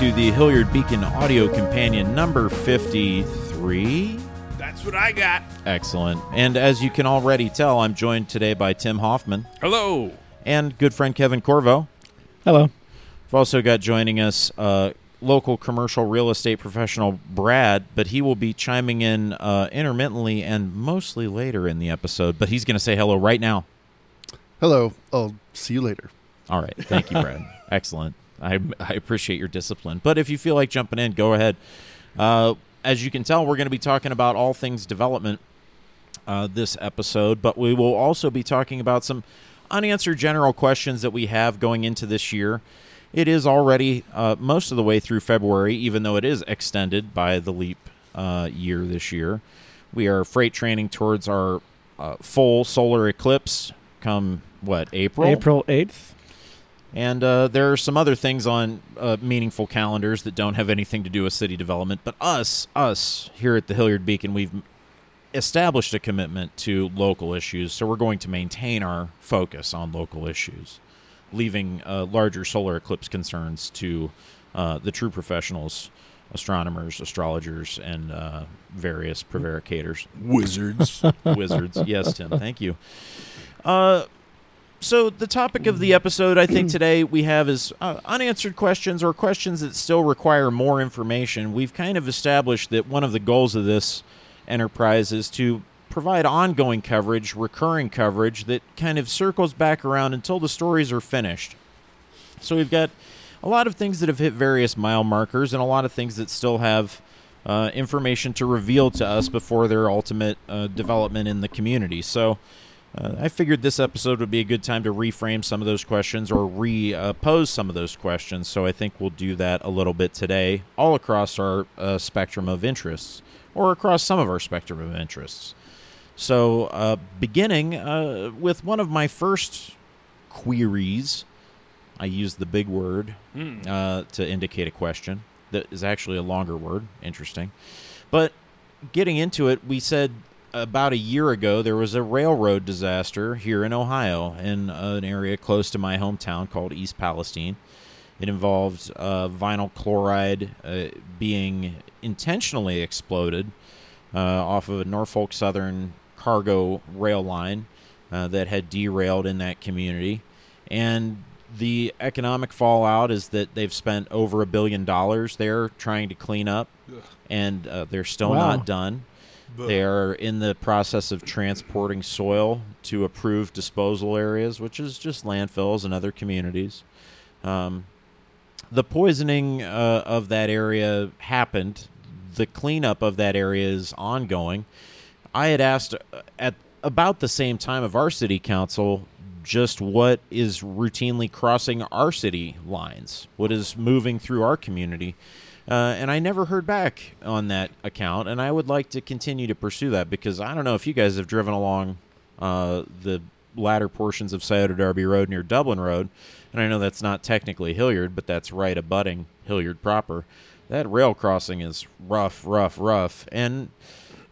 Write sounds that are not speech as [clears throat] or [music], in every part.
to the Hilliard Beacon Audio Companion number 53. That's what I got. Excellent. And as you can already tell, I'm joined today by Tim Hoffman Hello. and good friend Kevin Corvo. Hello. We've also got joining us uh, local commercial real estate professional Brad, but he will be chiming in uh, intermittently and mostly later in the episode. But he's going to say hello right now. Hello. I'll see you later. All right. Thank you, Brad. [laughs] Excellent. I, I appreciate your discipline. But if you feel like jumping in, go ahead. Uh, as you can tell, we're going to be talking about all things development uh, this episode, but we will also be talking about some unanswered general questions that we have going into this year. It is already uh, most of the way through February, even though it is extended by the leap uh, year this year. We are freight training towards our uh, full solar eclipse come what April? April 8th. And uh, there are some other things on uh, meaningful calendars that don't have anything to do with city development. But us, us here at the Hilliard Beacon, we've established a commitment to local issues. So we're going to maintain our focus on local issues, leaving uh, larger solar eclipse concerns to uh, the true professionals, astronomers, astrologers, and uh, various prevaricators Wizards. [laughs] wizards. Yes, Tim. Thank you. Uh, so the topic of the episode, I think [clears throat] today we have is uh, unanswered questions or questions that still require more information. We've kind of established that one of the goals of this enterprise is to provide ongoing coverage, recurring coverage that kind of circles back around until the stories are finished. So we've got a lot of things that have hit various mile markers and a lot of things that still have uh, information to reveal to us before their ultimate uh, development in the community. So uh, I figured this episode would be a good time to reframe some of those questions or re-pose some of those questions. So I think we'll do that a little bit today, all across our uh, spectrum of interests, or across some of our spectrum of interests. So, uh, beginning uh, with one of my first queries, I use the big word uh, to indicate a question that is actually a longer word. Interesting. But getting into it, we said about a year ago there was a railroad disaster here in Ohio in an area close to my hometown called East Palestine. It involved uh, vinyl chloride uh, being intentionally exploded uh, off of a Norfolk Southern cargo rail line uh, that had derailed in that community. And the economic fallout is that they've spent over a billion dollars there trying to clean up, and uh, they're still Wow. not done. They are in the process of transporting soil to approved disposal areas, which is just landfills and other communities. Um, the poisoning uh, of that area happened. The cleanup of that area is ongoing. I had asked uh, at about the same time of our city council just what is routinely crossing our city lines, what is moving through our community. Uh, and I never heard back on that account, and I would like to continue to pursue that because I don't know if you guys have driven along uh, the latter portions of Scioto Darby Road near Dublin Road, and I know that's not technically Hilliard, but that's right abutting Hilliard proper. That rail crossing is rough, rough, rough, and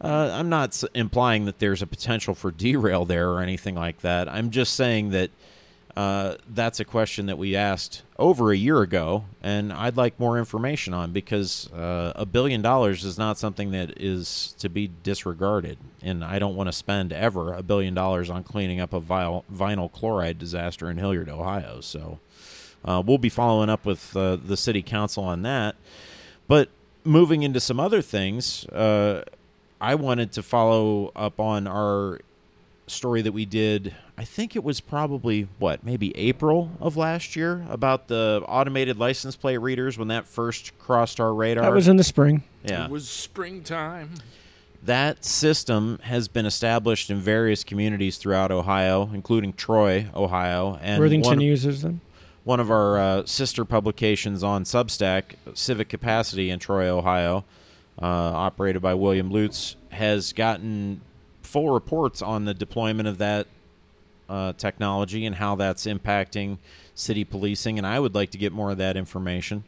uh, I'm not implying that there's a potential for derail there or anything like that. I'm just saying that uh, that's a question that we asked over a year ago, and I'd like more information on because uh, a billion dollars is not something that is to be disregarded, and I don't want to spend ever a billion dollars on cleaning up a vinyl, vinyl chloride disaster in Hilliard, Ohio. So uh, we'll be following up with uh, the city council on that. But moving into some other things, uh, I wanted to follow up on our story that we did. I think it was probably what, maybe April of last year about the automated license plate readers when that first crossed our radar. That was in the spring. yeah. It was springtime. That system has been established in various communities throughout Ohio, including Troy, Ohio, and Worthington one, uses them. one of our uh, sister publications on Substack, Civic Capacity in Troy, Ohio, uh, operated by William Lutz, has gotten full reports on the deployment of that uh, technology and how that's impacting city policing. And I would like to get more of that information.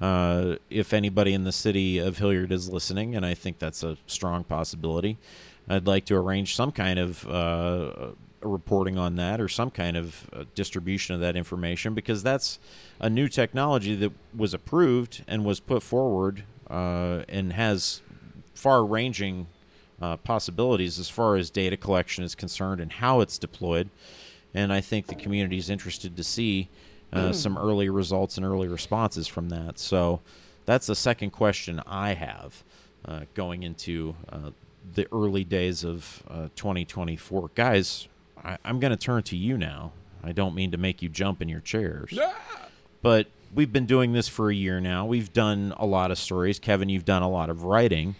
Uh, if anybody in the city of Hilliard is listening, and I think that's a strong possibility, I'd like to arrange some kind of uh, reporting on that or some kind of uh, distribution of that information because that's a new technology that was approved and was put forward uh, and has far-ranging uh, possibilities as far as data collection is concerned and how it's deployed. And I think the community is interested to see uh, some early results and early responses from that. So that's the second question I have uh, going into uh, the early days of uh, 2024. Guys, I- I'm going to turn to you now. I don't mean to make you jump in your chairs, but we've been doing this for a year now. We've done a lot of stories. Kevin, you've done a lot of writing.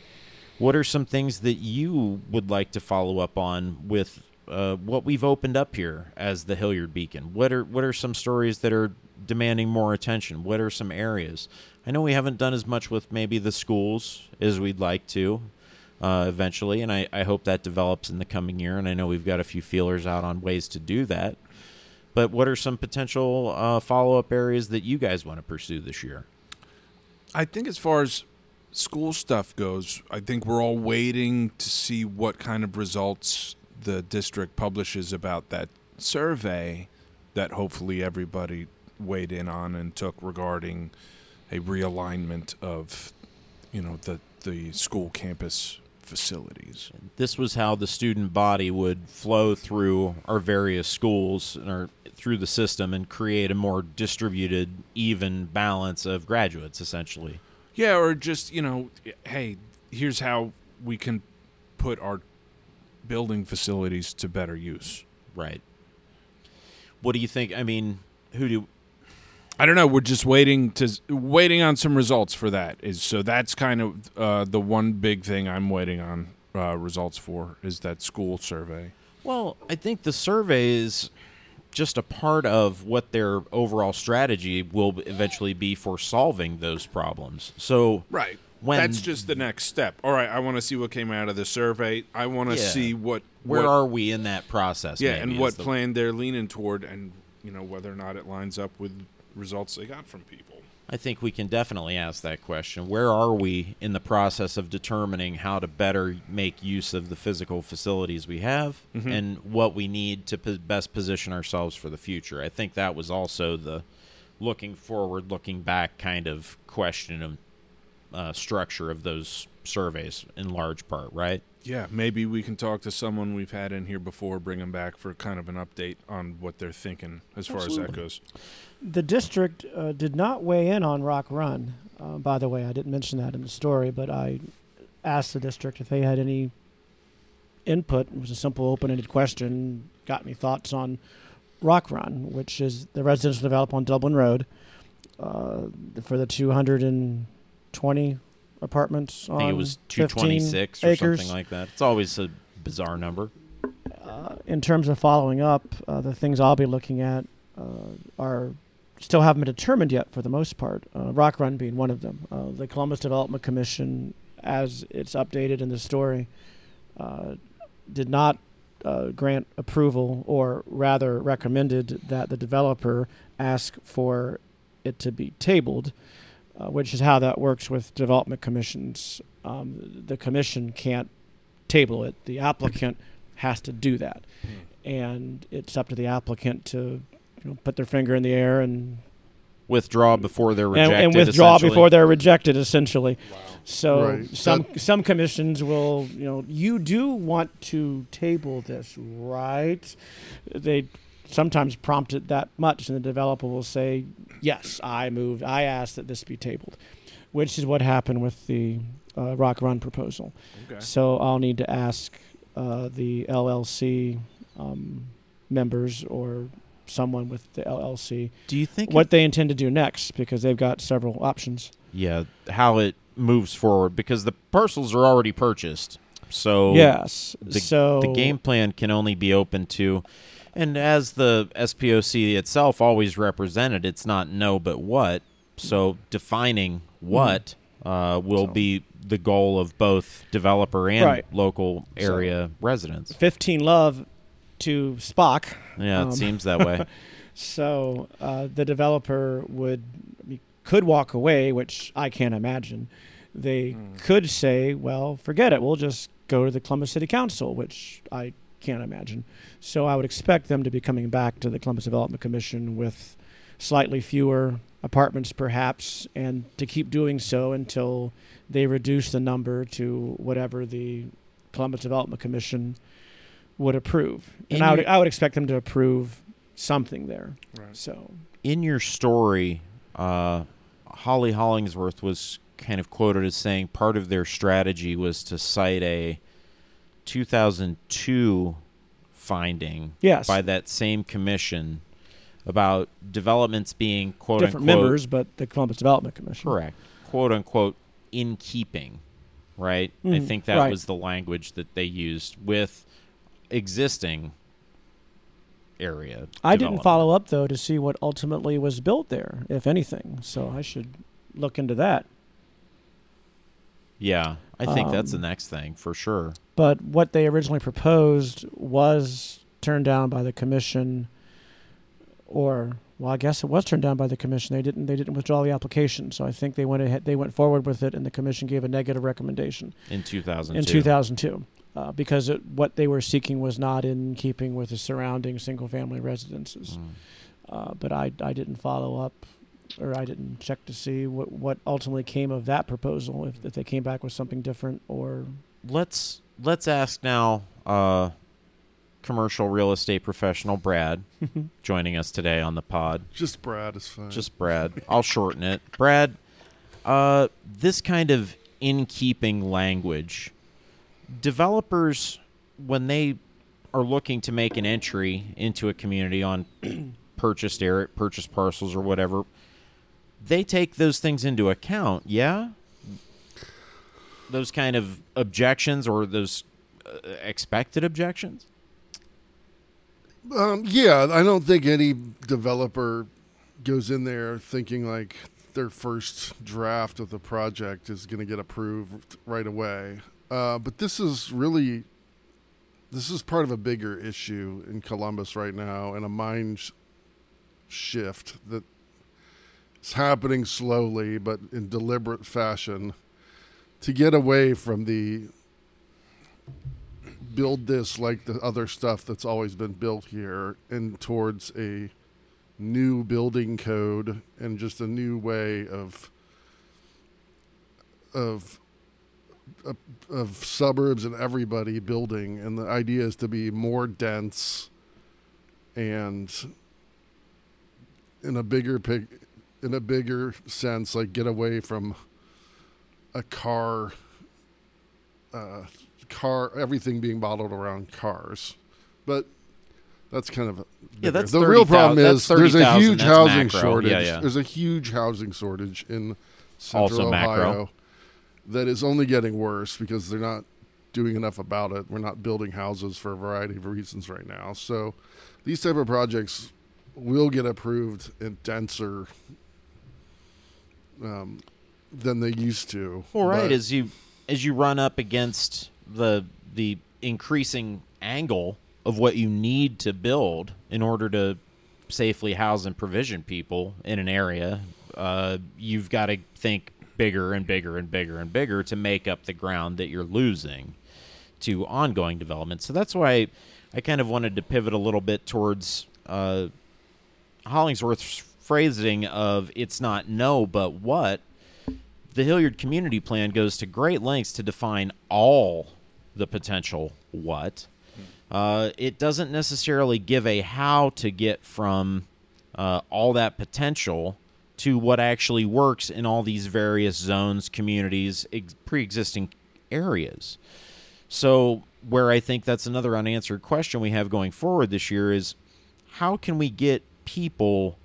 What are some things that you would like to follow up on with uh, what we've opened up here as the Hilliard Beacon? What are what are some stories that are demanding more attention? What are some areas? I know we haven't done as much with maybe the schools as we'd like to uh, eventually, and I, I hope that develops in the coming year. And I know we've got a few feelers out on ways to do that. But what are some potential uh, follow up areas that you guys want to pursue this year? I think as far as school stuff goes, I think we're all waiting to see what kind of results the district publishes about that survey that hopefully everybody weighed in on and took regarding a realignment of you know the the school campus facilities. This was how the student body would flow through our various schools or through the system and create a more distributed, even balance of graduates, essentially. Yeah, or just, you know, hey, here's how we can put our building facilities to better use. Right. What do you think? I mean, who do I don't know. We're just waiting to waiting on some results for that. Is so that's kind of uh, the one big thing I'm waiting on uh, results for is that school survey. Well, I think the survey is just a part of what their overall strategy will eventually be for solving those problems. So, Right. When- that's just the next step. All right. I want to see what came out of the survey. I want to Yeah. see what where what, are we in that process? yeah, and what the- plan they're leaning toward, and you know whether or not it lines up with results they got from people. I think we can definitely ask that question. Where are we in the process of determining how to better make use of the physical facilities we have Mm-hmm. and what we need to p- best position ourselves for the future? I think that was also the looking forward, looking back kind of question of uh, structure of those surveys in large part, right? Yeah, maybe we can talk to someone we've had in here before, bring them back for kind of an update on what they're thinking as far as that goes. The district uh, did not weigh in on Rock Run. Uh, by the way, I didn't mention that in the story, but I asked the district if they had any input. It was a simple, open-ended question. Got any thoughts on Rock Run, which is the residential development on Dublin Road uh, for the 220 apartments. I think it was 226 or acres. something like that. It's always a bizarre number. uh, in terms of following up, uh, the things I'll be looking at uh, are still haven't been determined yet for the most part. Uh, Rock Run being one of them. Uh, the Columbus Development Commission, as it's updated in the story, uh, did not uh, grant approval, or rather recommended that the developer ask for it to be tabled, uh, which is how that works with development commissions. Um, the commission can't table it. The applicant has to do that, and it's up to the applicant to you know, put their finger in the air and Withdraw before they're and, rejected. and withdraw before they're rejected. Essentially, so Right. some That- some commissions will you know you do want to table this, right? They sometimes prompt it that much, and the developer will say, "Yes, I moved. I asked that this be tabled," which is what happened with the uh, Rock Run proposal. Okay. So I'll need to ask uh, the LLC um, members or someone with the LLC Do you think what they intend to do next because they've got several options. yeah, how it moves forward because the parcels are already purchased. So yes. the, so the game plan can only be open to and as the SPOC itself always represented, it's not no but what. So defining what uh, will Mm-hmm. So- be the goal of both developer and Right. local area residents. 15 love to Spock. Yeah, it um, seems that way. [laughs] So uh, the developer would could walk away, which I can't imagine. They Hmm. could say, "Well, forget it. We'll just go to the Columbus City Council," which I can't imagine. So I would expect them to be coming back to the Columbus Development Commission with slightly fewer apartments, perhaps, and to keep doing so until they reduce the number to whatever the Columbus Development Commission would approve. And In I would, your- I would expect them to approve something there. Right. So in your story, uh, Holly Hollingsworth was kind of quoted as saying part of their strategy was to cite a 2002 finding yes, by that same commission about developments being quote different unquote members, but the Columbus Development Commission. correct quote unquote in keeping right i Mhm, think that right. was the language that they used with existing area I didn't follow up though to see what ultimately was built there, if anything. So I should look into that. yeah i think that's the Um, next thing for sure But what they originally proposed was turned down by the commission, or well, I guess it was turned down by the commission. They didn't. They didn't withdraw the application. So I think they went ahead. They went forward with it, and the commission gave a negative recommendation in 2002 in 2002 uh, because it, what they were seeking was not in keeping with the surrounding single-family residences. Mm. Uh, but I, I didn't follow up, or I didn't check to see what, what ultimately came of that proposal. If, if they came back with something different, or let's let's ask now uh commercial real estate professional brad [laughs] joining us today on the pod Just Brad is fine. just brad i'll shorten it brad uh this kind of in keeping language developers when they are looking to make an entry into a community on [clears throat] purchased area purchased parcels or whatever they take those things into account yeah those kind of objections or those uh, expected objections Um, yeah, I don't think any developer goes in there thinking like their first draft of the project is going to get approved right away. Uh, but this is really this is part of a bigger issue in Columbus right now, and a mind sh- shift that is happening slowly but in deliberate fashion to get away from the build this like the other stuff that's always been built here and towards a new building code and just a new way of of of, of suburbs and everybody building and the idea is to be more dense and in a bigger pig in a bigger sense like get away from a car uh, car everything being bottled around cars but that's kind of Yeah, that's the real problem that's is there's a 30,000, huge housing macro. shortage Yeah, yeah. there's a huge housing shortage in central Also macro. That is only getting worse because they're not doing enough about it. We're not building houses for a variety of reasons right now. So these type of projects will get approved in denser um, than they used to. Well, right but- as you as you run up against the the increasing angle of what you need to build in order to safely house and provision people in an area, uh, you've got to think bigger and bigger and bigger and bigger to make up the ground that you're losing to ongoing development. So that's why I kind of wanted to pivot a little bit towards uh, Hollingsworth's phrasing of "it's not no, but what." the Hilliard Community Plan goes to great lengths to define all the potential what. Uh, it doesn't necessarily give a how to get from uh, all that potential to what actually works in all these various zones, communities, ex- pre existing areas. So, where I think that's another unanswered question we have going forward this year is how can we get people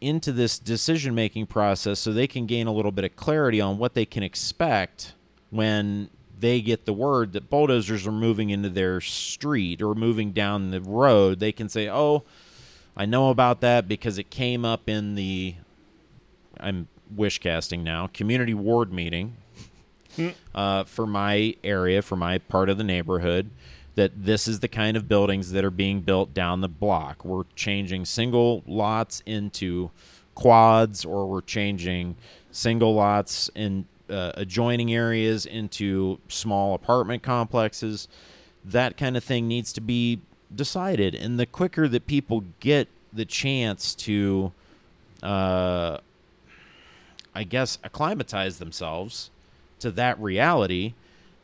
into this decision making process so they can gain a little bit of clarity on what they can expect when they get the word that bulldozers are moving into their street or moving down the road they can say oh i know about that because it came up in the i'm wish casting now community ward meeting uh, for my area for my part of the neighborhood that this is the kind of buildings that are being built down the block. We're changing single lots into quads, or we're changing single lots in uh, adjoining areas into small apartment complexes. that kind of thing needs to be decided. And the quicker that people get the chance to, uh, I guess, acclimatize themselves to that reality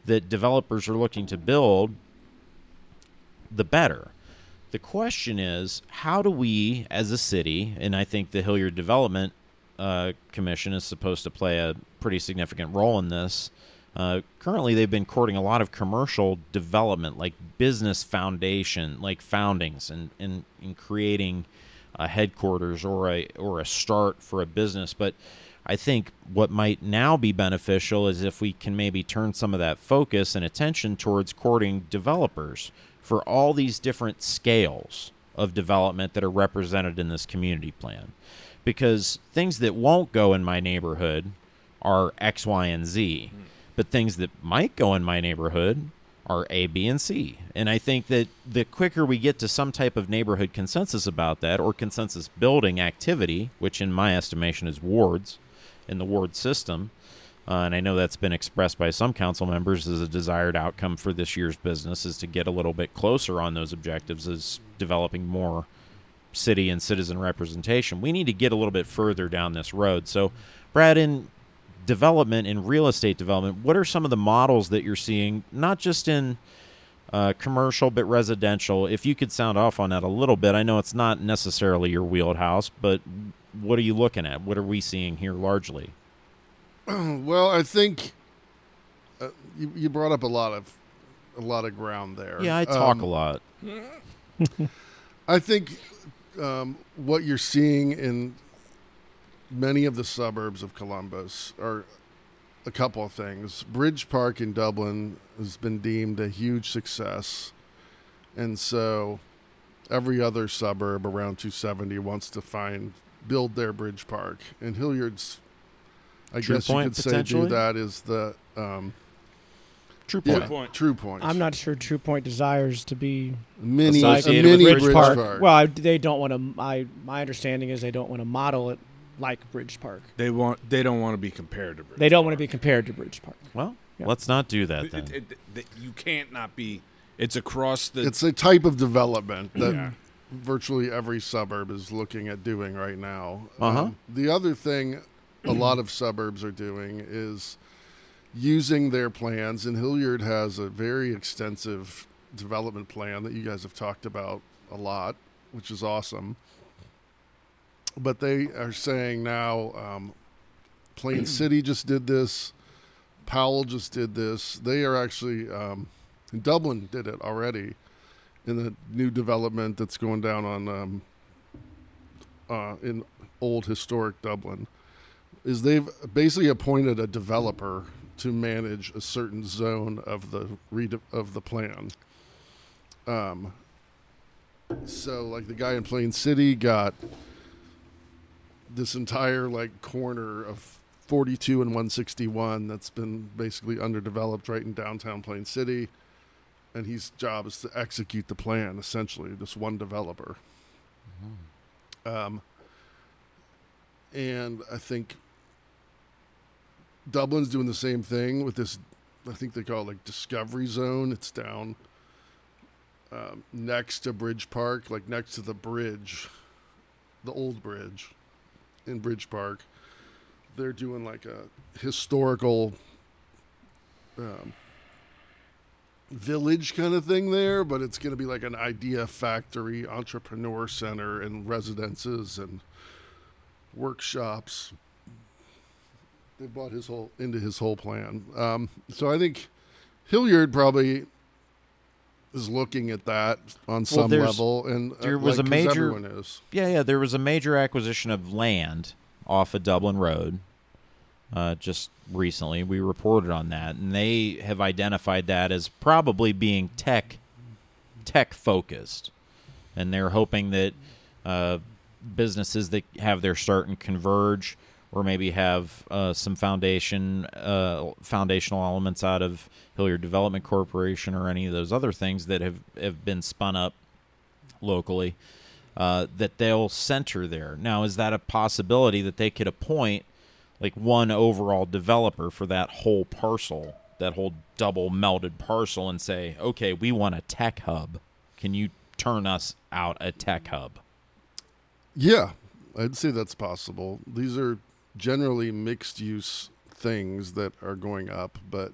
that developers are looking to build, the better. The question is, how do we, as a city, and I think the Hilliard Development uh, Commission is supposed to play a pretty significant role in this. Uh, currently, they've been courting a lot of commercial development, like business foundation, like foundings, and in, in creating a headquarters or a or a start for a business. But I think what might now be beneficial is if we can maybe turn some of that focus and attention towards courting developers for all these different scales of development that are represented in this community plan. Because things that won't go in my neighborhood are X, Y, and Z. But things that might go in my neighborhood are A, B, and C. And I think that the quicker we get to some type of neighborhood consensus about that or consensus building activity, which in my estimation is wards in the ward system, uh, and I know that's been expressed by some council members as a desired outcome for this year's business is to get a little bit closer on those objectives as developing more city and citizen representation. We need to get a little bit further down this road. So, Brad, in development, in real estate development, what are some of the models that you're seeing, not just in uh, commercial but residential? If you could sound off on that a little bit, I know it's not necessarily your wheelhouse, but what are you looking at? What are we seeing here largely? [clears throat] well, I think uh, you, you brought up a lot of a lot of ground there. Yeah, I talk Um, a lot. [laughs] I think um, what you're seeing in many of the suburbs of Columbus are a couple of things. Bridge Park in Dublin has been deemed a huge success, and so every other suburb around 270 wants to find build their bridge park, and Hilliard's. I True guess Point, you could say do that is the um, True yeah, point. Point. True Point. I'm not sure True Point desires to be mini a Associated with mini Bridge bridge, Park. park. Well, I, they don't want to. I my understanding is they don't want to model it like Bridge Park. They want. They don't want to be compared to. Bridge They don't want to Park. be compared to Bridge Park. Well, Yeah. let's not do that then. it- it- it- you can't not be. It's across the. it's a type of development that Yeah. Virtually every suburb is looking at doing right now. Uh-huh. Um, the other thing a lot of suburbs are doing is using their plans, and Hilliard has a very extensive development plan that you guys have talked about a lot, which is awesome. But they are saying now, um, Plain [clears throat] City just did this, Powell just did this. They are actually, um, Dublin did it already in the new development that's going down on um, uh, in old historic Dublin is they've basically appointed a developer to manage a certain zone of the rede- of the plan. Um, so like the guy in Plain City got this entire like corner of 42 and 161 that's been basically underdeveloped right in downtown Plain City and his job is to execute the plan essentially this one developer. Um, and i think dublin's doing the same thing with this i think they call it like discovery zone. It's down um, next to bridge park like next to the bridge the old bridge in bridge park. They're doing like a historical um, village kind of thing there, but it's going to be like an idea factory, entrepreneur center, and residences and workshops. They bought his whole into his whole plan. Um, so I think Hilliard probably is looking at that on some there's- level, and uh, there was like, a major-. Yeah, yeah. There was a major acquisition of land off of Dublin Road uh, just recently. We reported on that, and they have identified that as probably being tech tech focused, and they're hoping that uh, businesses that have their start and Converge or maybe have uh, some foundation uh, foundational elements out of Hilliard Development Corporation or any of those other things that have, have been spun up locally uh, that they'll center there. Now, is that a possibility that they could appoint like one overall developer for that whole parcel that whole double melted parcel and say, okay, we want a tech hub. Can you turn us out a tech hub? Yeah, I'd say that's possible. These are generally mixed use things that are going up, but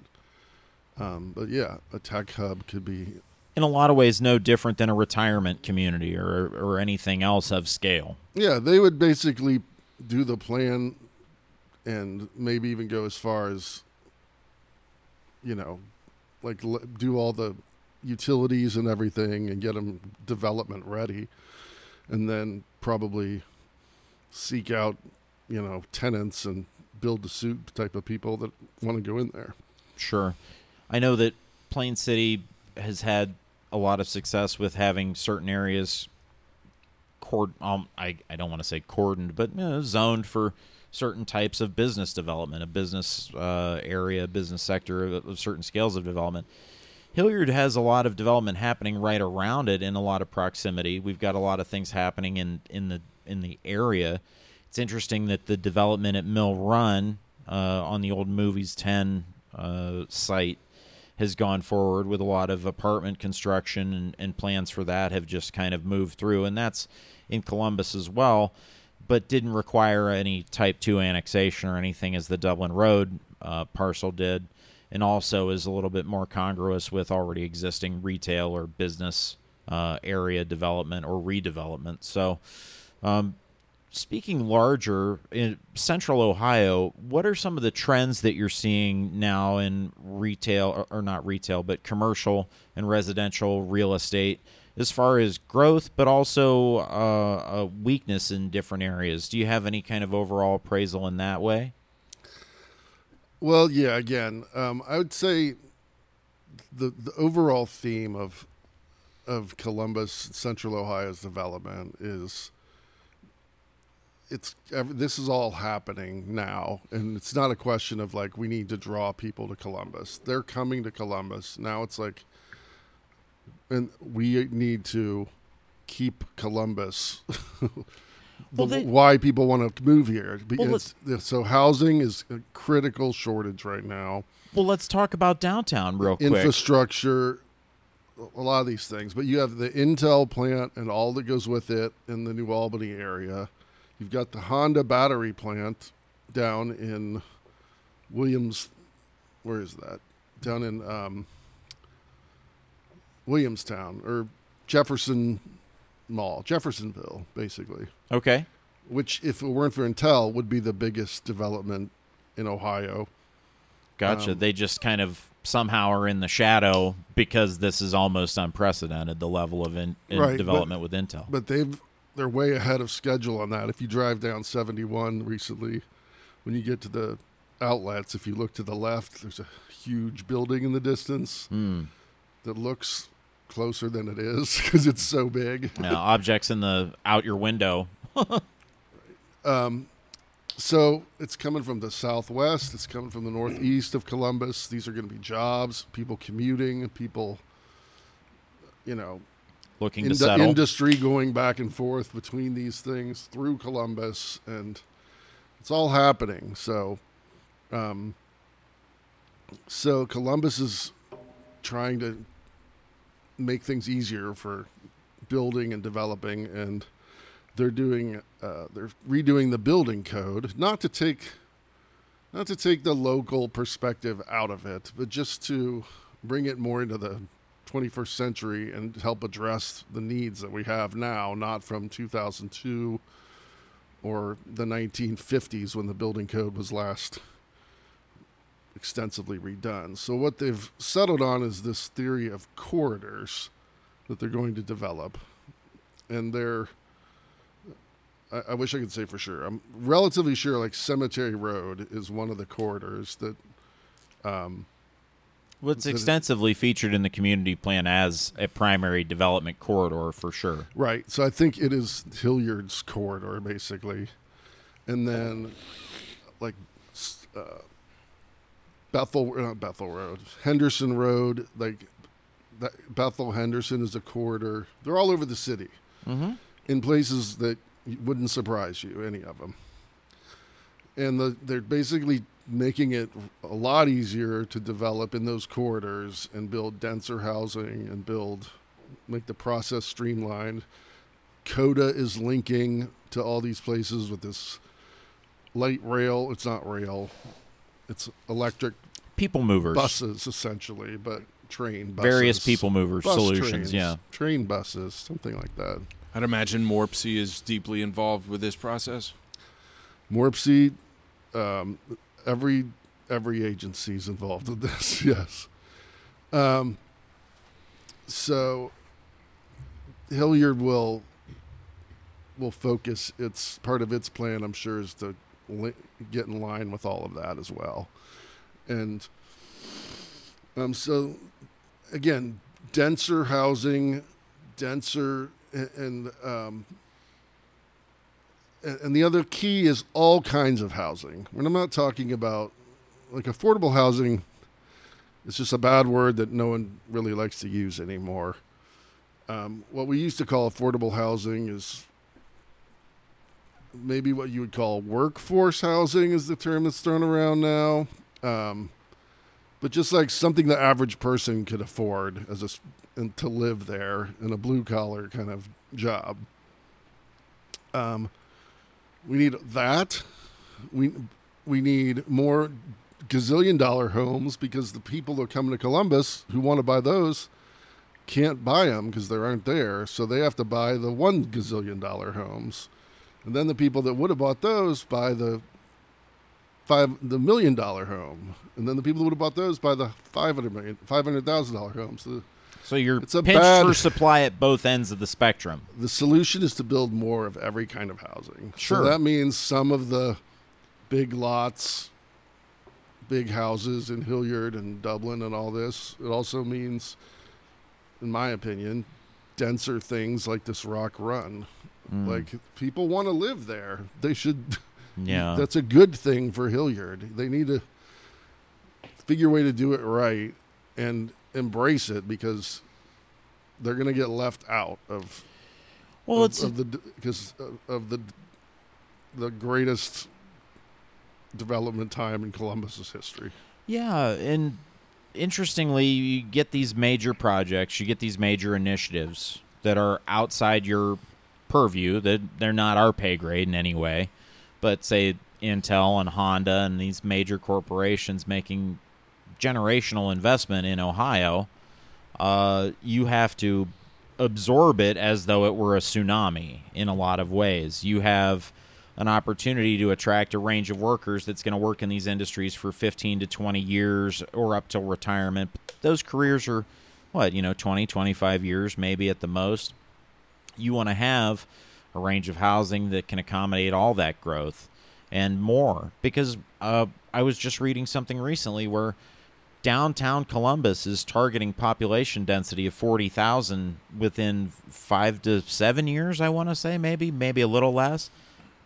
um, but yeah, a tech hub could be in a lot of ways no different than a retirement community or or anything else of scale. Yeah, they would basically do the plan and maybe even go as far as you know, like l- do all the utilities and everything and get them development ready and then probably seek out, you know, tenants and build the suit type of people that want to go in there. Sure. I know that Plain City has had a lot of success with having certain areas cord um, I, I don't want to say cordoned, but you know, zoned for certain types of business development, a business uh, area, business sector of, of certain scales of development. Hilliard has a lot of development happening right around it in a lot of proximity. We've got a lot of things happening in, in the in the area. It's interesting that the development at Mill Run uh, on the old Movies 10 uh, site has gone forward with a lot of apartment construction and, and, plans for that have just kind of moved through. And that's in Columbus as well, but didn't require any type 2 annexation or anything as the Dublin Road uh, parcel did. And also is a little bit more congruous with already existing retail or business uh, area development or redevelopment. So, um, speaking larger in central ohio what are some of the trends that you're seeing now in retail or, not retail but commercial and residential real estate as far as growth but also uh, a weakness in different areas do you have any kind of overall appraisal in that way well yeah again um, i would say the the overall theme of of columbus central ohio's development is it's this is all happening now and it's not a question of like we need to draw people to Columbus. They're coming to Columbus. Now it's like and we need to keep Columbus [laughs] well, they, why people want to move here. Well, so housing is a critical shortage right now. Well, let's talk about downtown real quick. Infrastructure, a lot of these things, but you have the Intel plant and all that goes with it in the New Albany area. You've got the Honda battery plant down in Williams. Where is that? Down in um, Williamstown or Jefferson Mall, Jeffersonville, basically. Okay. Which, if it weren't for Intel, would be the biggest development in Ohio. Gotcha. Um, they just kind of somehow are in the shadow because this is almost unprecedented the level of in, in right, development but, with Intel. But they've they're way ahead of schedule on that. If you drive down 71 recently, when you get to the outlets, if you look to the left, there's a huge building in the distance mm. That looks closer than it is [laughs] because it's so big. Yeah, objects in the out your window. [laughs] um, so it's coming from the southwest. It's coming from the northeast of Columbus. These are going to be jobs, people commuting, people, you know, looking to settle. Industry going back and forth between these things through Columbus, and it's all happening. So, um, so Columbus is trying to make things easier for building and developing, and they're doing uh, they're redoing the building code, not to take not to take the local perspective out of it, but just to bring it more into the 21st century and help address the needs that we have now, not from 2002 or the 1950s when the building code was last extensively redone. So, what they've settled on is this theory of corridors that they're going to develop. And they're, I, I wish I could say for sure. I'm relatively sure, like Cemetery Road is one of the corridors that um, well, it's extensively featured in the community plan as a primary development corridor for sure. Right. So I think it is Hilliard's corridor basically, and then like uh, Bethel, not Bethel Road, Henderson Road, like that Bethel Henderson is a corridor. They're all over the city, mm-hmm. in places that wouldn't surprise you, any of them. And the, they're basically making it a lot easier to develop in those corridors and build denser housing and build make the process streamlined. COTA is linking to all these places with this light rail. It's not rail. It's electric People movers. buses essentially, but train buses. Various people mover Bus solutions, trains, yeah. Train buses, something like that. I'd imagine MORPC is deeply involved with this process. MORPC, um, every every is involved with this. [laughs] Yes. Um, so Hilliard will will focus its part of its plan. I'm sure is to li- get in line with all of that as well, and um, so again, denser housing, denser and. um, and the other key is all kinds of housing. When I'm not talking about like affordable housing, it's just a bad word that no one really likes to use anymore. Um, what we used to call affordable housing is maybe what you would call workforce housing is the term that's thrown around now. Um, but just like something the average person could afford as a and to live there in a blue collar kind of job. Um, we need that. We we need more gazillion dollar homes because the people that come to Columbus who want to buy those can't buy them because they aren't there. So they have to buy the one gazillion dollar homes, and then the people that would have bought those buy the five the million dollar home, and then the people that would have bought those buy the five hundred million five hundred thousand dollar homes. The, So you're It's a pinched bad- for supply at both ends of the spectrum. the solution is to build more of every kind of housing. Sure. So that means some of the big lots, big houses in Hilliard and Dublin and all this. It also means, in my opinion, denser things like this Rock Run. Mm. Like people want to live there. They should. [laughs] yeah. That's a good thing for Hilliard. They need to figure a way to do it right and embrace it because they're going to get left out of well, of, it's of the because of, of the the greatest development time in Columbus's history. Yeah, and interestingly, you get these major projects, you get these major initiatives that are outside your purview, that they're not our pay grade in any way, but say Intel and Honda and these major corporations making generational investment in Ohio, uh, you have to absorb it as though it were a tsunami in a lot of ways. You have an opportunity to attract a range of workers that's going to work in these industries for 15 to 20 years or up till retirement. But Those careers are what, you know, 20, 25 years maybe at the most. You want to have a range of housing that can accommodate all that growth and more. Because uh, I was just reading something recently where downtown Columbus is targeting population density of 40,000 within 5 to 7 years I want to say maybe maybe a little less.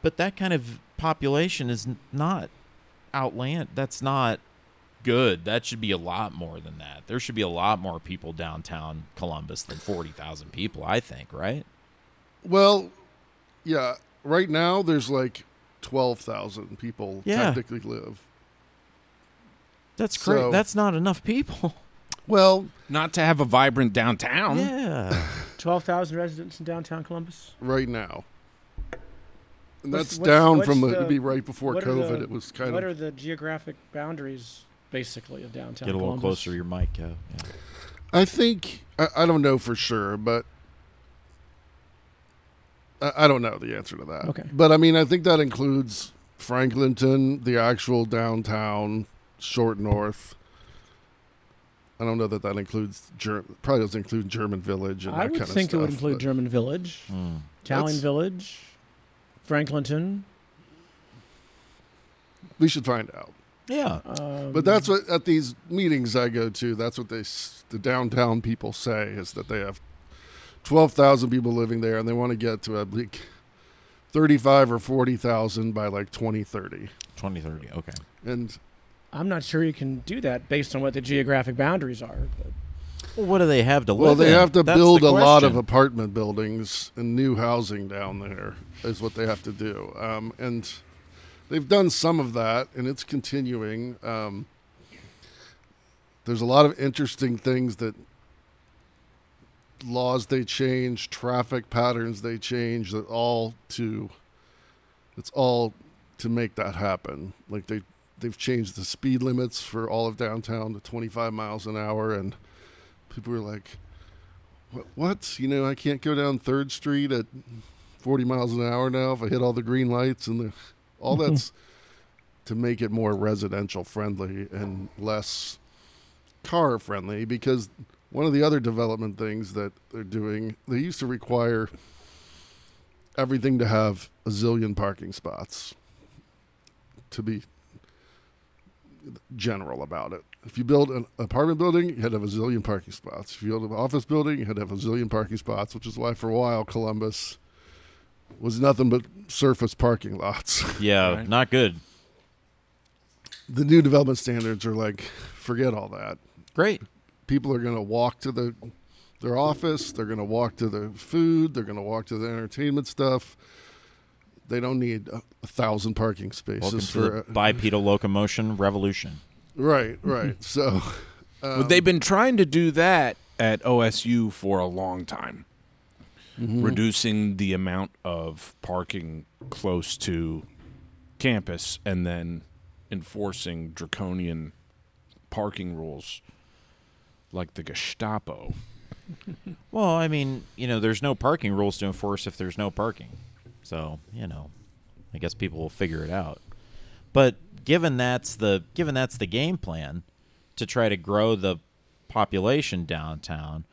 But that kind of population is not outland that's not good. That should be a lot more than that. There should be a lot more people downtown Columbus than 40,000 people I think right Well, yeah. Right now, there's like twelve thousand people Yeah. technically live. that's great So- that's not enough people Well, Not to have a vibrant downtown. yeah [laughs] Twelve thousand residents in downtown Columbus. right now, and What's- that's what's- down what's from the, the- it'd be right before COVID. the- it was kind what of. What are the geographic boundaries, basically, of downtown? get a little Columbus? closer to your mic Kev. yeah. I think I, I don't know for sure, but I, I don't know the answer to that. Okay. But I mean, I think that includes Franklinton, the actual downtown, Short North. I don't know that that includes Ger- probably doesn't include German Village and I that would kind think of it would include but German Village, Hmm. Italian That's- Village, Franklinton. We should find out. yeah Um, But that's what at these meetings I go to. That's what they s- the downtown people say is that they have twelve thousand people living there, and they want to get to I think thirty five or forty thousand by like twenty thirty. 2030 okay And I'm not sure you can do that based on what the geographic boundaries are. But well, what do they have to live well, they in? have to That's build the a lot of apartment buildings and new housing down there is what they have to do. Um, and they've done some of that, and it's continuing. Um, there's a lot of interesting things that laws they change, traffic patterns they change, that all to it's all to make that happen. Like they they've changed the speed limits for all of downtown to 25 miles an hour, and people were like, "What? What? You know, I can't go down Third Street at 40 miles an hour now if I hit all the green lights and the all [laughs] that's." to make it more residential friendly and less car friendly because one of the other development things that they're doing, they used to require everything to have a zillion parking spots to be general about it. If you build an apartment building, you had to have a zillion parking spots. If you build an office building, you had to have a zillion parking spots, which is why for a while Columbus was nothing but surface parking lots. [laughs] Yeah, Right. not good. the new development standards are like, forget all that. Great. People are going to walk to the their office they're going to walk to the food they're going to walk to the entertainment stuff. They don't need a, a thousand parking Welcome spaces to the for bipedal locomotion revolution. right right. [laughs] So Well, they've been trying to do that at OSU for a long time, mm-hmm. reducing the amount of parking close to campus and then enforcing draconian parking rules like the Gestapo. [laughs] Well, I mean, you know, there's no parking rules to enforce if there's no parking. So, you know, I guess people will figure it out. But given that's the given that's the game plan to try to grow the population downtown,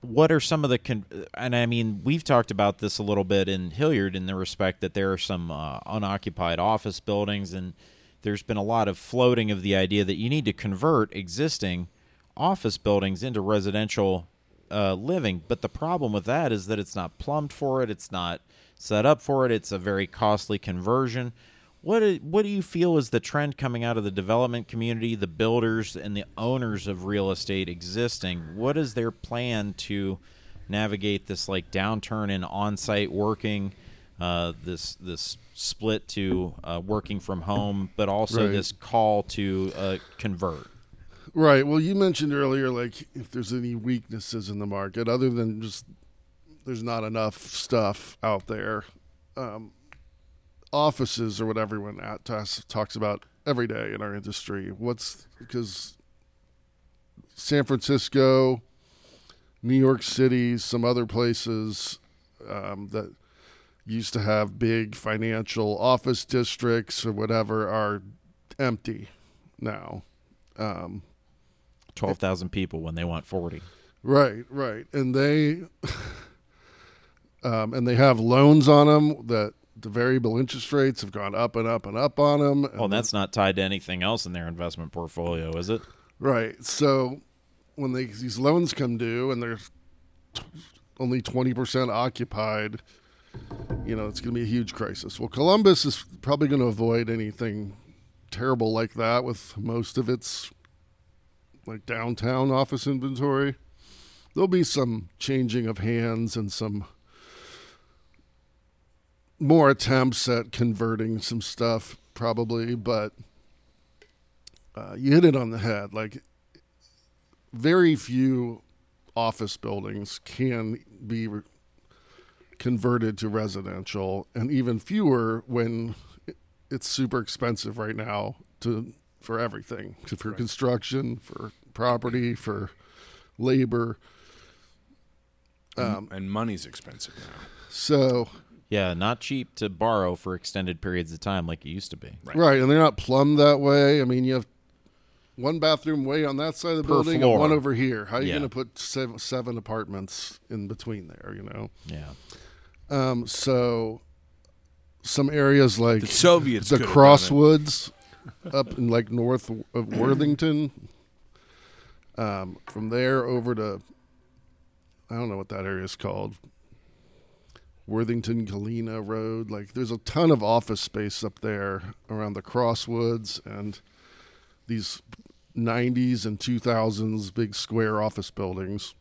what are some of the con- and I mean, we've talked about this a little bit in Hilliard in the respect that there are some uh, unoccupied office buildings and there's been a lot of floating of the idea that you need to convert existing office buildings into residential uh, living. But the problem with that is that it's not plumbed for it. It's not set up for it. It's a very costly conversion. What do, what do you feel is the trend coming out of the development community, the builders and the owners of real estate existing? What is their plan to navigate this like downturn in on-site working, uh, this this split to uh, working from home, but also Right. this call to uh, convert? right well you mentioned earlier like if there's any weaknesses in the market other than just there's not enough stuff out there um, offices are what everyone at talks, talks about every day in our industry what's because san francisco new york city some other places um, that used to have big financial office districts or whatever are empty now um, Twelve thousand people when they want forty. Right, right, and they, [laughs] um, and they have loans on them that the variable interest rates have gone up and up and up on them. Well, and that's not tied to anything else in their investment portfolio, is it? right. So when they, these loans come due and they're t- only twenty percent occupied, you know it's going to be a huge crisis. Well, Columbus is probably going to avoid anything terrible like that with most of its like downtown office inventory. There'll be some changing of hands and some more attempts at converting some stuff, probably, but uh, you hit it on the head. Like, very few office buildings can be re- converted to residential, and even fewer when it's super expensive right now to for everything to, for construction, for property, for labor. Um, and money's expensive now. so Yeah, not cheap to borrow for extended periods of time like it used to be. Right. Right. and they're not plumbed that way. I mean, you have one bathroom way on that side of the Per building floor. and one over here. How are you Yeah. going to put seven, seven apartments in between there? You know. Yeah. Um, so some areas like The Soviets the could have done it. Crosswoods up in like north of Worthington. Um, from there over to I don't know what that area is called. Worthington Galena Road. Like there's a ton of office space up there around the Crosswoods and these 90s and 2000s big square office buildings.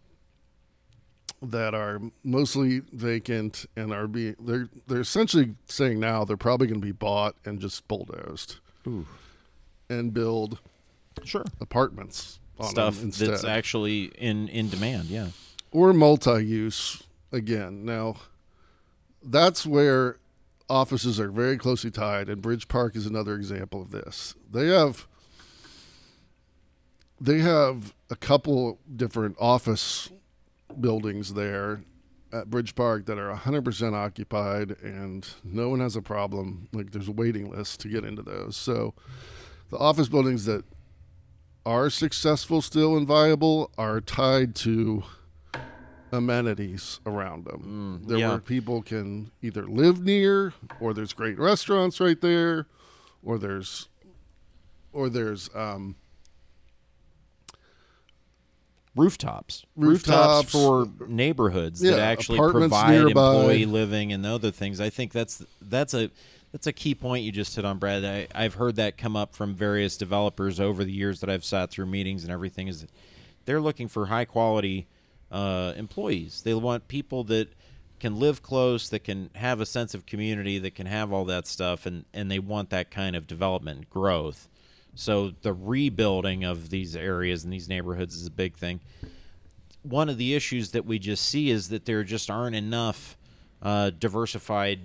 That are mostly vacant and are being they're they're essentially saying now they're probably going to be bought and just bulldozed and build Sure. apartments on Stuff them instead. that's actually in in demand. Yeah. or multi-use again. Now, that's where offices are very closely tied, and Bridge Park is another example of this. They have they have a couple different office buildings there at Bridge Park that are 100% occupied, and no one has a problem. Like there's a waiting list to get into those. So, the office buildings that are successful still and viable are tied to amenities around them. there yeah. where people can either live near, or there's great restaurants right there, or there's, or there's um, rooftops. Rooftops. for neighborhoods that actually provide nearby. employee living and other things. I think that's that's a that's a key point you just hit on, Brad. I, I've heard that come up from various developers over the years that I've sat through meetings and everything. Is that they're looking for high quality uh, employees. They want people that can live close, that can have a sense of community, that can have all that stuff, and and they want that kind of development growth. So the rebuilding of these areas and these neighborhoods is a big thing. One of the issues that we just see is that there just aren't enough uh, diversified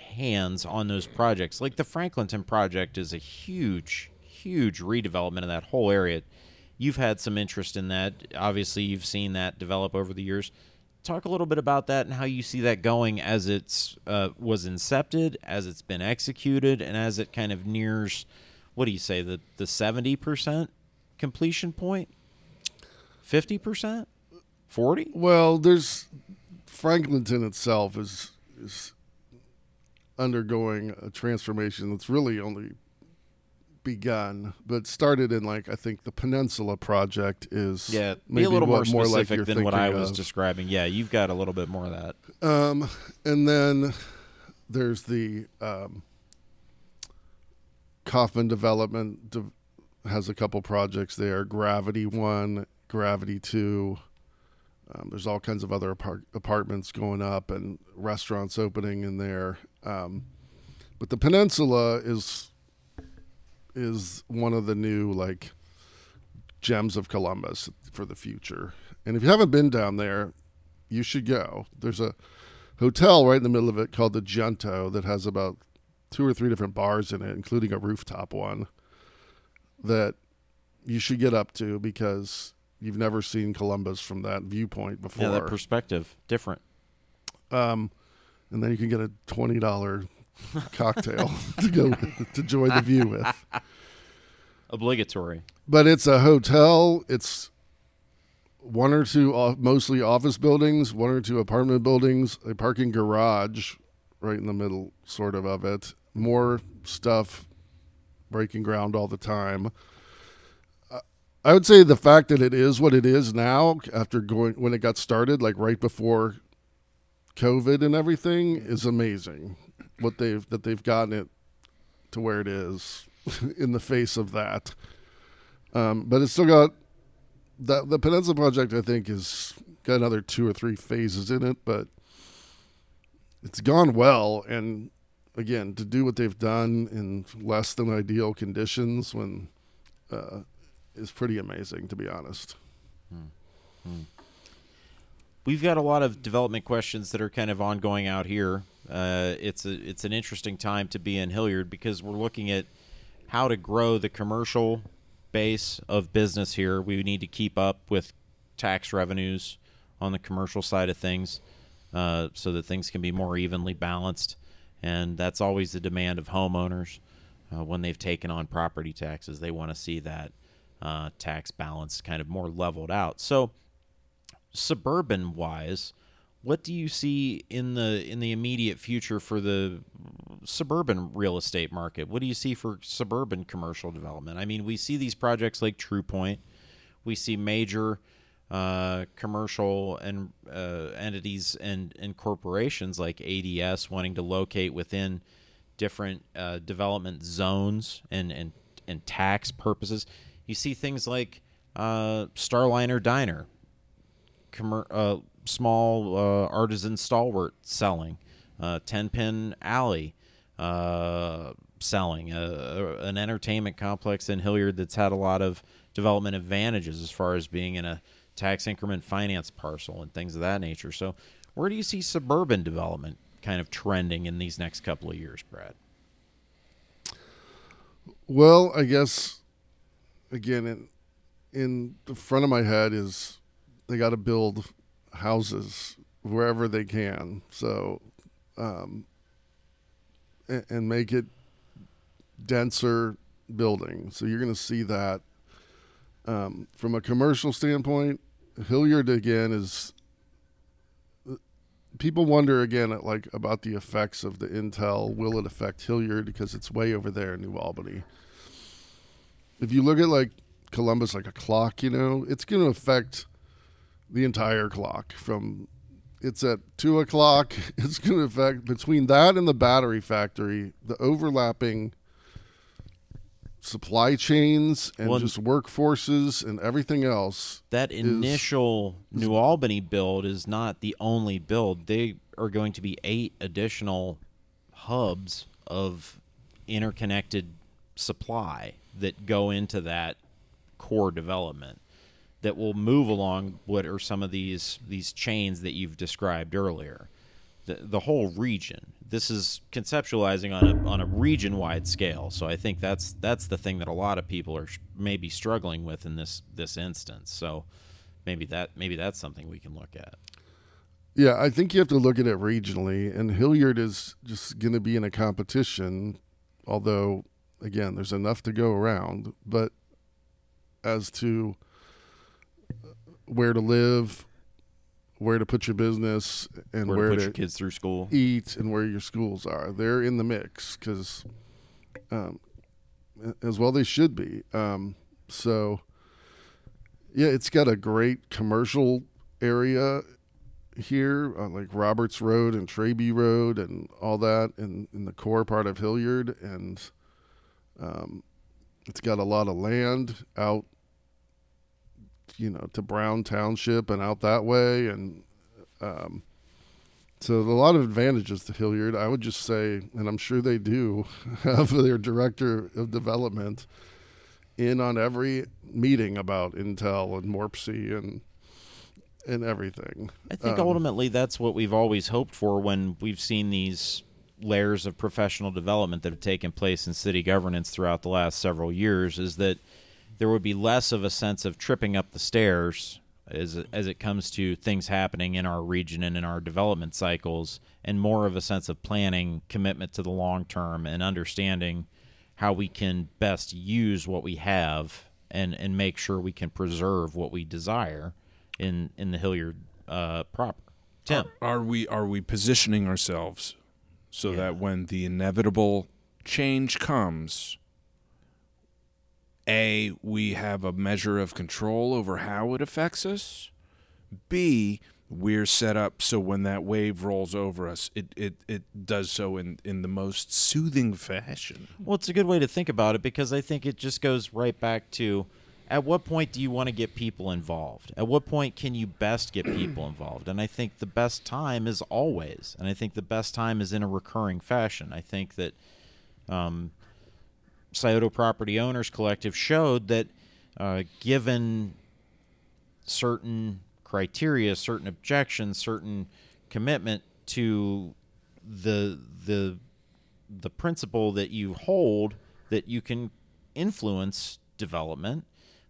hands on those projects. Like the Franklinton project is a huge, huge redevelopment of that whole area. You've had some interest in that. Obviously, you've seen that develop over the years. Talk a little bit about that and how you see that going as it's uh, was incepted, as it's been executed, and as it kind of nears. What do you say the the seventy percent completion point? Fifty percent? Forty? Well, there's Franklinton itself is is undergoing a transformation that's really only begun, but started in like I think the Peninsula project is Yeah, be maybe a little more specific you're than what I was of. describing. Yeah, you've got a little bit more of that. Um, and then there's the um, Kaufman Development de- has a couple projects there. Gravity One, Gravity Two. Um, there's all kinds of other apart- apartments going up and restaurants opening in there. Um, but the peninsula is is one of the new like gems of Columbus for the future. And if you haven't been down there, you should go. There's a hotel right in the middle of it called the Junto that has about two or three different bars in it, including a rooftop one that you should get up to because you've never seen Columbus from that viewpoint before. Yeah, that perspective different. um, and then you can get a twenty dollar cocktail [laughs] to go to enjoy the view with. Obligatory. But it's a hotel. It's one or two, off, mostly office buildings, one or two apartment buildings, a parking garage right in the middle, sort of, of it. More stuff breaking ground all the time. I would say the fact that it is what it is now, after going when it got started, like right before COVID and everything, is amazing. What they've that they've gotten it to where it is [laughs] in the face of that. Um, but it's still got the the Peninsula Project. I think is got another two or three phases in it, but it's gone well. And again, to do what they've done in less than ideal conditions, when uh, is pretty amazing, to be honest. We've got a lot of development questions that are kind of ongoing out here. Uh, it's a it's an interesting time to be in Hilliard because we're looking at how to grow the commercial base of business here. We need to keep up with tax revenues on the commercial side of things, uh, so that things can be more evenly balanced, and that's always the demand of homeowners uh, when they've taken on property taxes. They want to see that uh, tax balance kind of more leveled out. So suburban wise, what do you see in the in the immediate future for the suburban real estate market? What do you see for suburban commercial development? I mean, we see these projects like True Point. We see major uh, commercial and uh, entities and, and corporations like ADS wanting to locate within different uh, development zones and, and and tax purposes. You see things like uh, Starliner Diner uh, small artisan stalwart selling, Ten Pin Alley selling, an entertainment complex in Hilliard that's had a lot of development advantages as far as being in a tax increment finance parcel and things of that nature. So, where do you see suburban development kind of trending in these next couple of years, Brad? Well, I guess again, in in the front of my head is they got to build houses wherever they can. So, um, and, make it denser building. So you're going to see that. Um, from a commercial standpoint, Hilliard again is. People wonder again at like about the effects of the Intel. Will it affect Hilliard because it's way over there in New Albany? If you look at like Columbus like a clock, you know, it's going to affect the entire clock from it's at two o'clock. [laughs] It's going to affect between that and the battery factory, the overlapping supply chains and Well, just workforces and everything else. That initial New Albany build is not the only build. They are going to be eight additional hubs of interconnected supply that go into that core development that will move along what are some of these these chains that you've described earlier. The, the whole region. This is conceptualizing on a on a region wide scale. So I think that's that's the thing that a lot of people are sh- maybe struggling with in this this instance. So maybe that maybe that's something we can look at. Yeah, I think you have to look at it regionally, and Hilliard is just going to be in a competition. Although, again, there's enough to go around, but as to uh, where to live, where to put your business, and Where, where, to put to your kids through school. eat, and where your schools are, they're in the mix because, um, as well they should be. Um, so, yeah, it's got a great commercial area here, uh, like Roberts Road and Trabue Road and all that, in in the core part of Hilliard, and um, it's got a lot of land out, you know, to Brown Township and out that way, and um, so a lot of advantages to Hilliard. I would just say, and I'm sure they do, [laughs] have their director of development in on every meeting about Intel and MORPC and and everything. I think Um, ultimately that's what we've always hoped for when we've seen these layers of professional development that have taken place in city governance throughout the last several years is that there would be less of a sense of tripping up the stairs as as it comes to things happening in our region and in our development cycles and more of a sense of planning, commitment to the long term and understanding how we can best use what we have and and make sure we can preserve what we desire in in the Hilliard uh, proper. Tim, Are we are we positioning ourselves so Yeah. that when the inevitable change comes, A, we have a measure of control over how it affects us. B, we're set up so when that wave rolls over us, it, it, it does so in, in the most soothing fashion. well, it's a good way to think about it because I think it just goes right back to at what point do you want to get people involved? At what point can you best get people [clears throat] involved? And I think the best time is always, and I think the best time is in a recurring fashion. I think that um, Scioto Property Owners Collective showed that uh, given certain criteria, certain objections, certain commitment to the the the principle that you hold that you can influence development,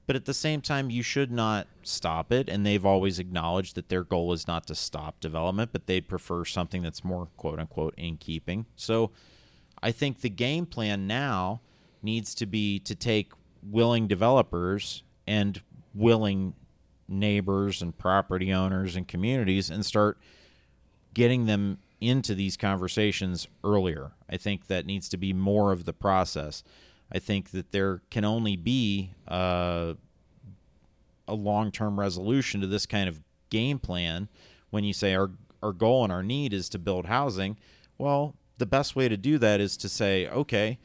but at the same time you should not stop it. And they've always acknowledged that their goal is not to stop development, but they prefer something that's more quote unquote in keeping. So I think the game plan now needs to be to take willing developers and willing neighbors and property owners and communities and start getting them into these conversations earlier. I think that needs to be more of the process. I think that there can only be uh, a long-term resolution to this kind of game plan when you say our our goal and our need is to build housing. Well, the best way to do that is to say, okay,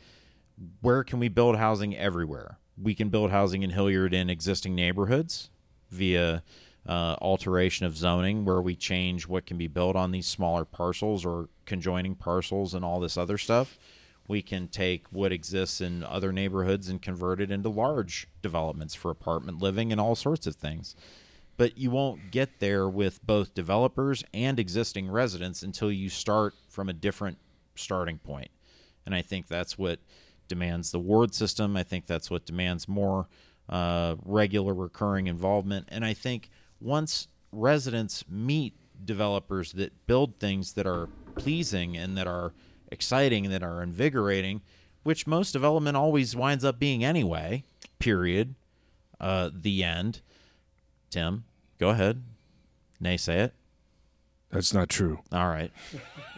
where can we build housing everywhere? We can build housing in Hilliard in existing neighborhoods via uh, alteration of zoning where we change what can be built on these smaller parcels or conjoining parcels and all this other stuff. We can take what exists in other neighborhoods and convert it into large developments for apartment living and all sorts of things. But you won't get there with both developers and existing residents until you start from a different starting point. And I think that's what demands the ward system. I think that's what demands more uh, regular, recurring involvement. And I think once residents meet developers that build things that are pleasing and that are exciting and that are invigorating, which most development always winds up being anyway, period, uh, the end. Tim, go ahead. Nay, say it. That's not true. All right.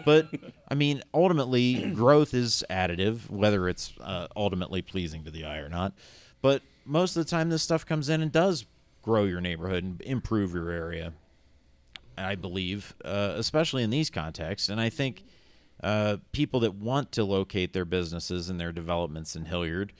But I mean, ultimately, growth is additive, whether it's uh, ultimately pleasing to the eye or not. But most of the time, this stuff comes in and does grow your neighborhood and improve your area. I believe, uh, especially in these contexts, and I think uh, people that want to locate their businesses and their developments in Hilliard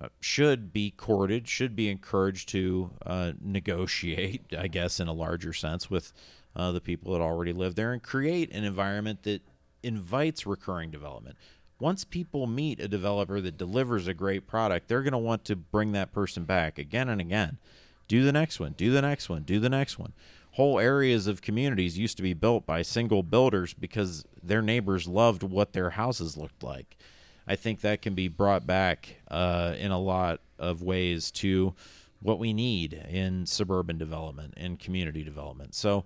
uh, should be courted, should be encouraged to uh, negotiate, I guess, in a larger sense, with uh, the people that already live there and create an environment that invites recurring development. Once people meet a developer that delivers a great product, they're going to want to bring that person back again and again. Do the next one, do the next one, do the next one. Whole areas of communities used to be built by single builders because their neighbors loved what their houses looked like. I think that can be brought back uh, in a lot of ways to what we need in suburban development and community development. So,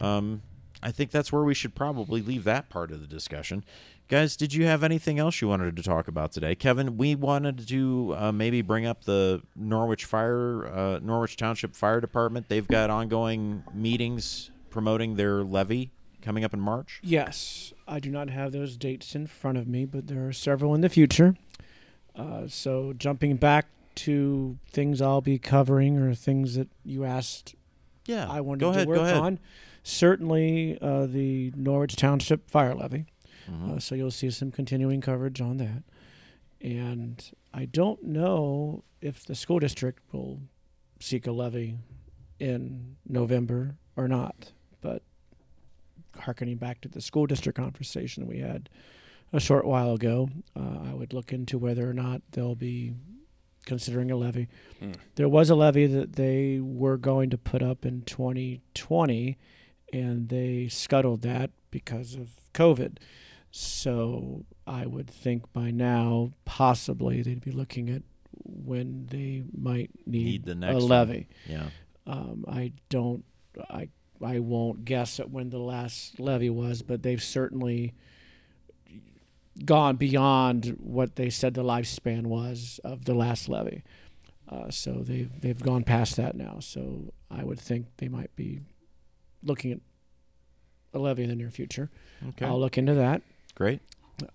um, I think that's where we should probably leave that part of the discussion. Guys, did you have anything else you wanted to talk about today? Kevin, we wanted to uh, maybe bring up the Norwich Fire, uh, Norwich Township Fire Department. They've got ongoing meetings promoting their levy coming up in March. Yes, I do not have those dates in front of me, but there are several in the future. Uh, so, jumping back to things I'll be covering or things that you asked Yeah, I wanted go to ahead, work go ahead. on, certainly uh, the Norwich Township Fire Levy. Mhm. Uh, so you'll see some continuing coverage on that. And I don't know if the school district will seek a levy in November or not. But harkening back to the school district conversation we had a short while ago, uh, I would look into whether or not they'll be considering a levy. Hmm. There was a levy that they were going to put up in 2020, and they scuttled that because of COVID. So I would think by now, possibly they'd be looking at when they might need, Need the a next one. levy. Yeah. Um, I don't, I, I won't guess at when the last levy was, but they've certainly gone beyond what they said the lifespan was of the last levy. Uh, so they've they've gone past that now. So I would think they might be looking at a levy in the near future. Okay. I'll look into that. Great.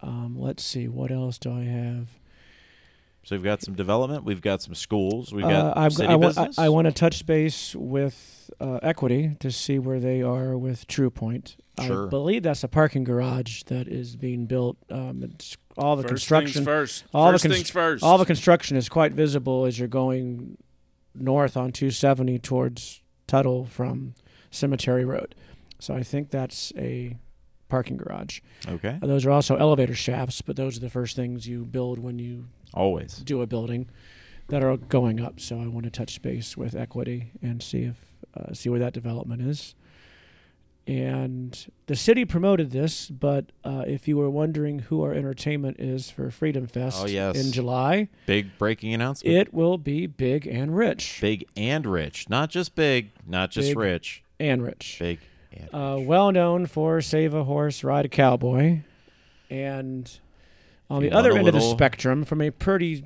Um, let's see, what else do I have? So we've got some development. We've got some schools. We've Uh, got I've, city I, want, business. I, I want to touch base with uh, Equity to see where they are with True Point. Sure. I believe that's a parking garage that is being built. Um, it's all the first construction, things first. all the first const- things first. all the construction is quite visible as you're going north on 270 towards Tuttle from Cemetery Road. So I think that's a parking garage. okay. Uh, Those are also elevator shafts, but those are the first things you build when you Always. do a building that are going up. So I want to touch base with equity and see if uh, see where that development is. And the city promoted this, but uh, if you were wondering who our entertainment is for Freedom Fest Oh, yes. in July, Big breaking announcement. it will be big and rich. big and rich, not just big, not just Big. rich. And rich. Big Uh, well known for Save a Horse, Ride a Cowboy. And on the other end of the spectrum, from a pretty,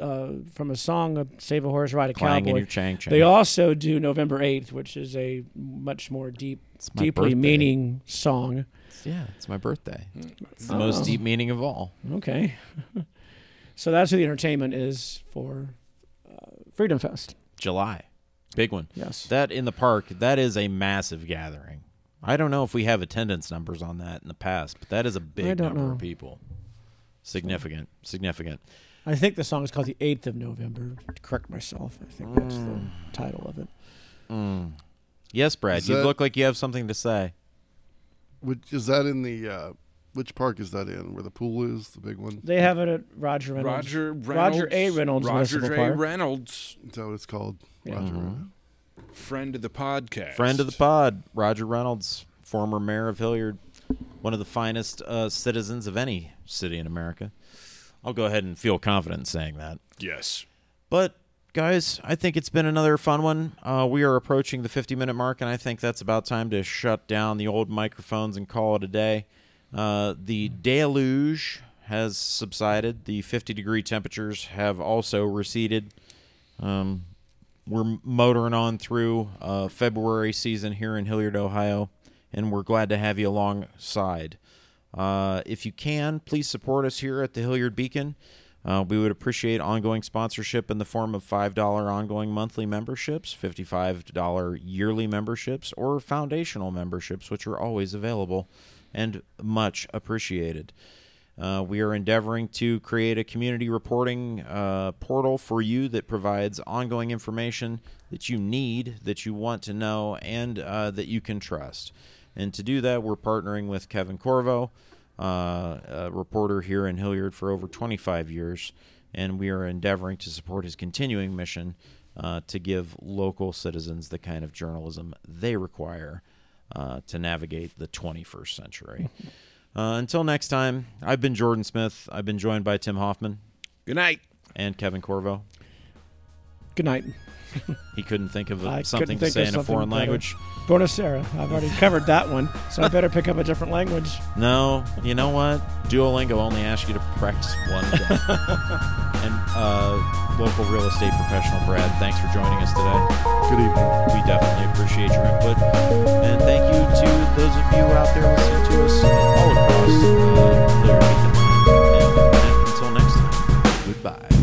uh, from a song of Save a Horse, Ride a Cowboy, chang chang. They also do November 8th, which is a much more deep, deeply birthday. meaning song. It's- yeah, it's my birthday. It's the Oh. most deep meaning of all. Okay. [laughs] so that's who the entertainment is for uh, Freedom Fest. July, big one. Yes. That in the park, that is a massive gathering. I don't know if we have attendance numbers on that in the past, but that is a big number know. of people. Significant, significant. I think the song is called The 8th of November. To correct myself. I think that's the Mm. title of it. Mm. Yes, Brad. Is You that- look like you have something to say. Which is that in the uh, which park is that in? Where the pool is, the big one? They have it at Roger Reynolds. Roger Reynolds. Roger A. Reynolds Roger Municipal J. Park. Reynolds, Is that what it's called? Yeah. Roger. Mhm. friend of the podcast. Friend of the pod, Roger Reynolds, former mayor of Hilliard, one of the finest uh, citizens of any city in America. I'll go ahead and feel confident in saying that. Yes. But guys, I think it's been another fun one. Uh, we are approaching the 50 minute mark, and I think that's about time to shut down the old microphones and call it a day. Uh, the deluge has subsided. The 50 degree temperatures have also receded. Um, we're motoring on through uh, February season here in Hilliard, Ohio, and we're glad to have you alongside. Uh, if you can, please support us here at the Hilliard Beacon. Uh, we would appreciate ongoing sponsorship in the form of $5 ongoing monthly memberships, $55 yearly memberships, or foundational memberships, which are always available and much appreciated. Uh, we are endeavoring to create a community reporting uh, portal for you that provides ongoing information that you need, that you want to know, and uh, that you can trust. And to do that, we're partnering with Kevin Corvo, uh, a reporter here in Hilliard for over 25 years, and we are endeavoring to support his continuing mission uh, to give local citizens the kind of journalism they require uh, to navigate the 21st century. [laughs] Uh, until next time, I've been Jordan Smith. I've been joined by Tim Hoffman Good night. and Kevin Corvo. Good night. [laughs] he couldn't think of a, something think to say in a foreign better. language. aires I've already covered that one, so I better pick up a different language. No, you know what? Duolingo only asks you to practice one. [laughs] and uh, local real estate professional Brad, thanks for joining us today. Good evening. We definitely appreciate your input, and thank you to those of you out there listening to us all across the uh, And Until next time, goodbye.